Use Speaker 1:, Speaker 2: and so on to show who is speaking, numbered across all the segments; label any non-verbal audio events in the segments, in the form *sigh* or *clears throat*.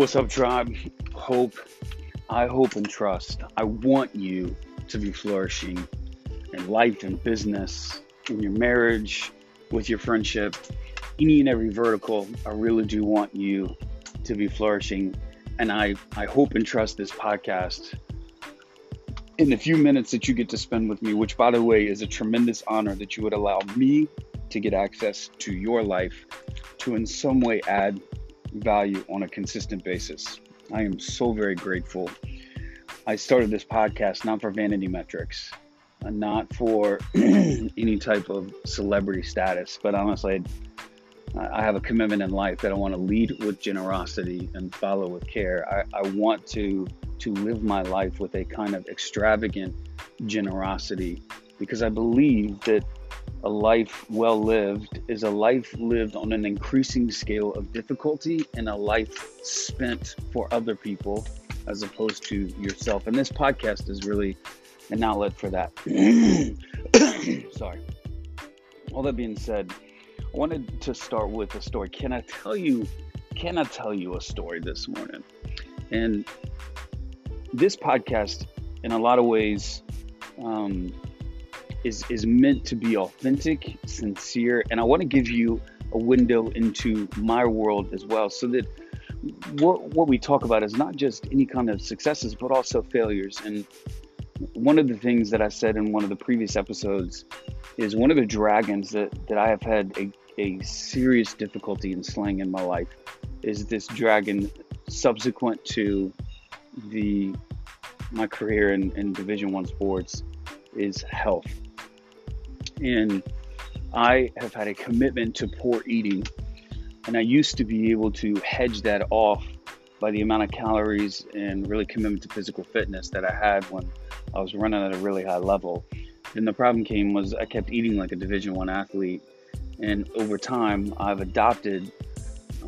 Speaker 1: What's up, tribe? Hope, I hope and trust. I want you to be flourishing in life and business, in your marriage, with your friendship, any and every vertical. I really do want you to be flourishing. And I, I hope and trust this podcast in the few minutes that you get to spend with me, which, by the way, is a tremendous honor that you would allow me to get access to your life to, in some way, add value on a consistent basis. I am so very grateful. I started this podcast not for vanity metrics, not for *clears throat* any type of celebrity status, but honestly, I have a commitment in life that I want to lead with generosity and follow with care. I, I want to to live my life with a kind of extravagant generosity because I believe that a life well lived is a life lived on an increasing scale of difficulty and a life spent for other people as opposed to yourself. And this podcast is really an outlet for that. *coughs* Sorry. All that being said, I wanted to start with a story. Can I tell you? Can I tell you a story this morning? And this podcast, in a lot of ways, um, is is meant to be authentic, sincere, and I want to give you a window into my world as well, so that what what we talk about is not just any kind of successes, but also failures. And one of the things that I said in one of the previous episodes is one of the dragons that that I have had a, a serious difficulty in slaying in my life is this dragon subsequent to the my career in, in division one sports is health and I have had a commitment to poor eating. And I used to be able to hedge that off by the amount of calories and really commitment to physical fitness that I had when I was running at a really high level. And the problem came was I kept eating like a division one athlete. And over time I've adopted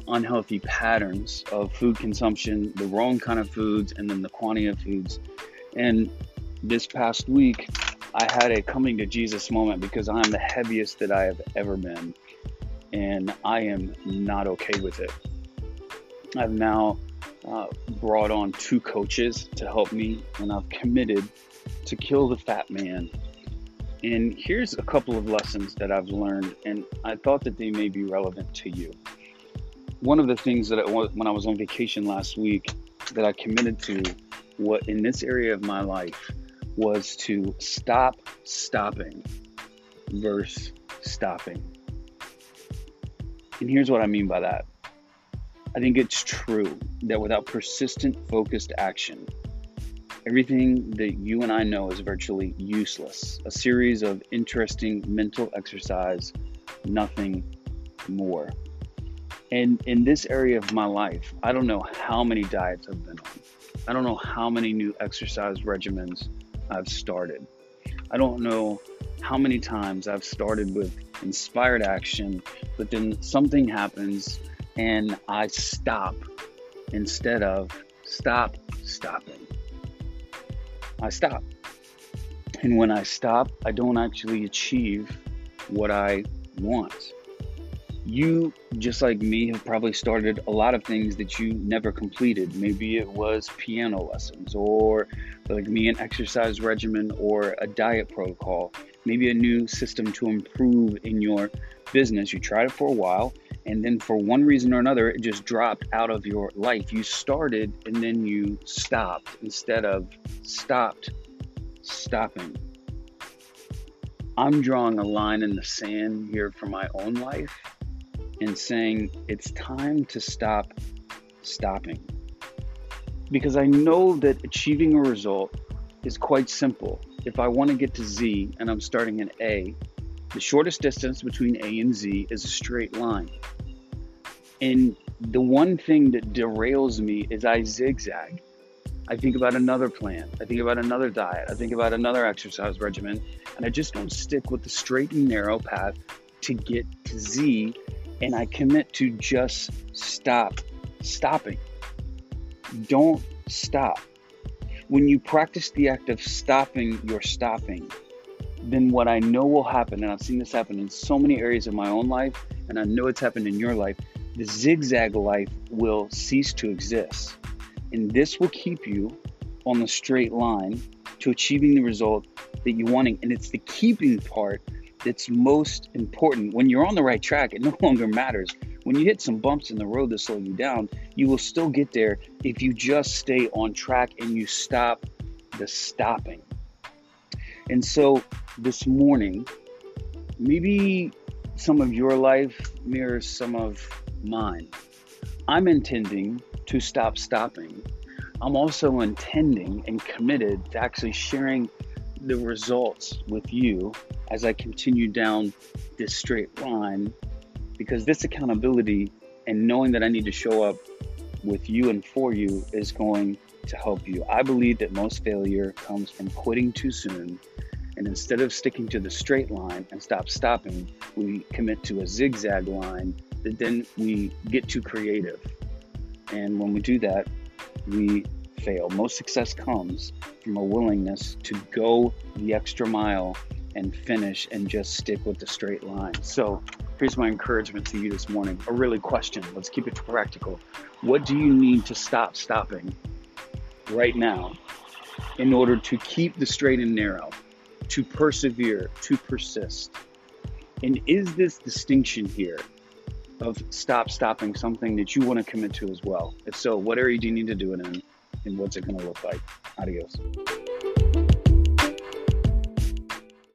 Speaker 1: unhealthy patterns of food consumption, the wrong kind of foods, and then the quantity of foods. And this past week, I had a coming to Jesus moment because I'm the heaviest that I have ever been, and I am not okay with it. I've now uh, brought on two coaches to help me, and I've committed to kill the fat man. And here's a couple of lessons that I've learned, and I thought that they may be relevant to you. One of the things that I, when I was on vacation last week that I committed to, what in this area of my life, was to stop stopping versus stopping. And here's what I mean by that I think it's true that without persistent, focused action, everything that you and I know is virtually useless. A series of interesting mental exercise, nothing more. And in this area of my life, I don't know how many diets I've been on. I don't know how many new exercise regimens I've started. I don't know how many times I've started with inspired action, but then something happens and I stop instead of stop stopping. I stop. And when I stop, I don't actually achieve what I want. You, just like me, have probably started a lot of things that you never completed. Maybe it was piano lessons, or like me, an exercise regimen, or a diet protocol. Maybe a new system to improve in your business. You tried it for a while, and then for one reason or another, it just dropped out of your life. You started and then you stopped instead of stopped stopping. I'm drawing a line in the sand here for my own life and saying it's time to stop stopping. Because I know that achieving a result is quite simple. If I want to get to Z and I'm starting at A, the shortest distance between A and Z is a straight line. And the one thing that derails me is I zigzag. I think about another plan. I think about another diet. I think about another exercise regimen. And I just don't stick with the straight and narrow path to get to Z and I commit to just stop stopping. Don't stop. When you practice the act of stopping, you're stopping. Then what I know will happen, and I've seen this happen in so many areas of my own life, and I know it's happened in your life, the zigzag life will cease to exist. And this will keep you on the straight line to achieving the result that you're wanting. And it's the keeping part that's most important. When you're on the right track, it no *laughs* longer matters. When you hit some bumps in the road that slow you down, you will still get there if you just stay on track and you stop the stopping. And so this morning, maybe some of your life mirrors some of mine. I'm intending to stop stopping. I'm also intending and committed to actually sharing the results with you as I continue down this straight line because this accountability and knowing that I need to show up with you and for you is going to help you. I believe that most failure comes from quitting too soon. And instead of sticking to the straight line and stop stopping, we commit to a zigzag line that then we get too creative. And when we do that, we fail. Most success comes from a willingness to go the extra mile and finish and just stick with the straight line. So, here's my encouragement to you this morning, a really question. Let's keep it practical. What do you need to stop stopping right now in order to keep the straight and narrow, to persevere, to persist? And is this distinction here of stop stopping something that you want to commit to as well? If so, what area do you need to do it in? And what's it going to look like? Adios.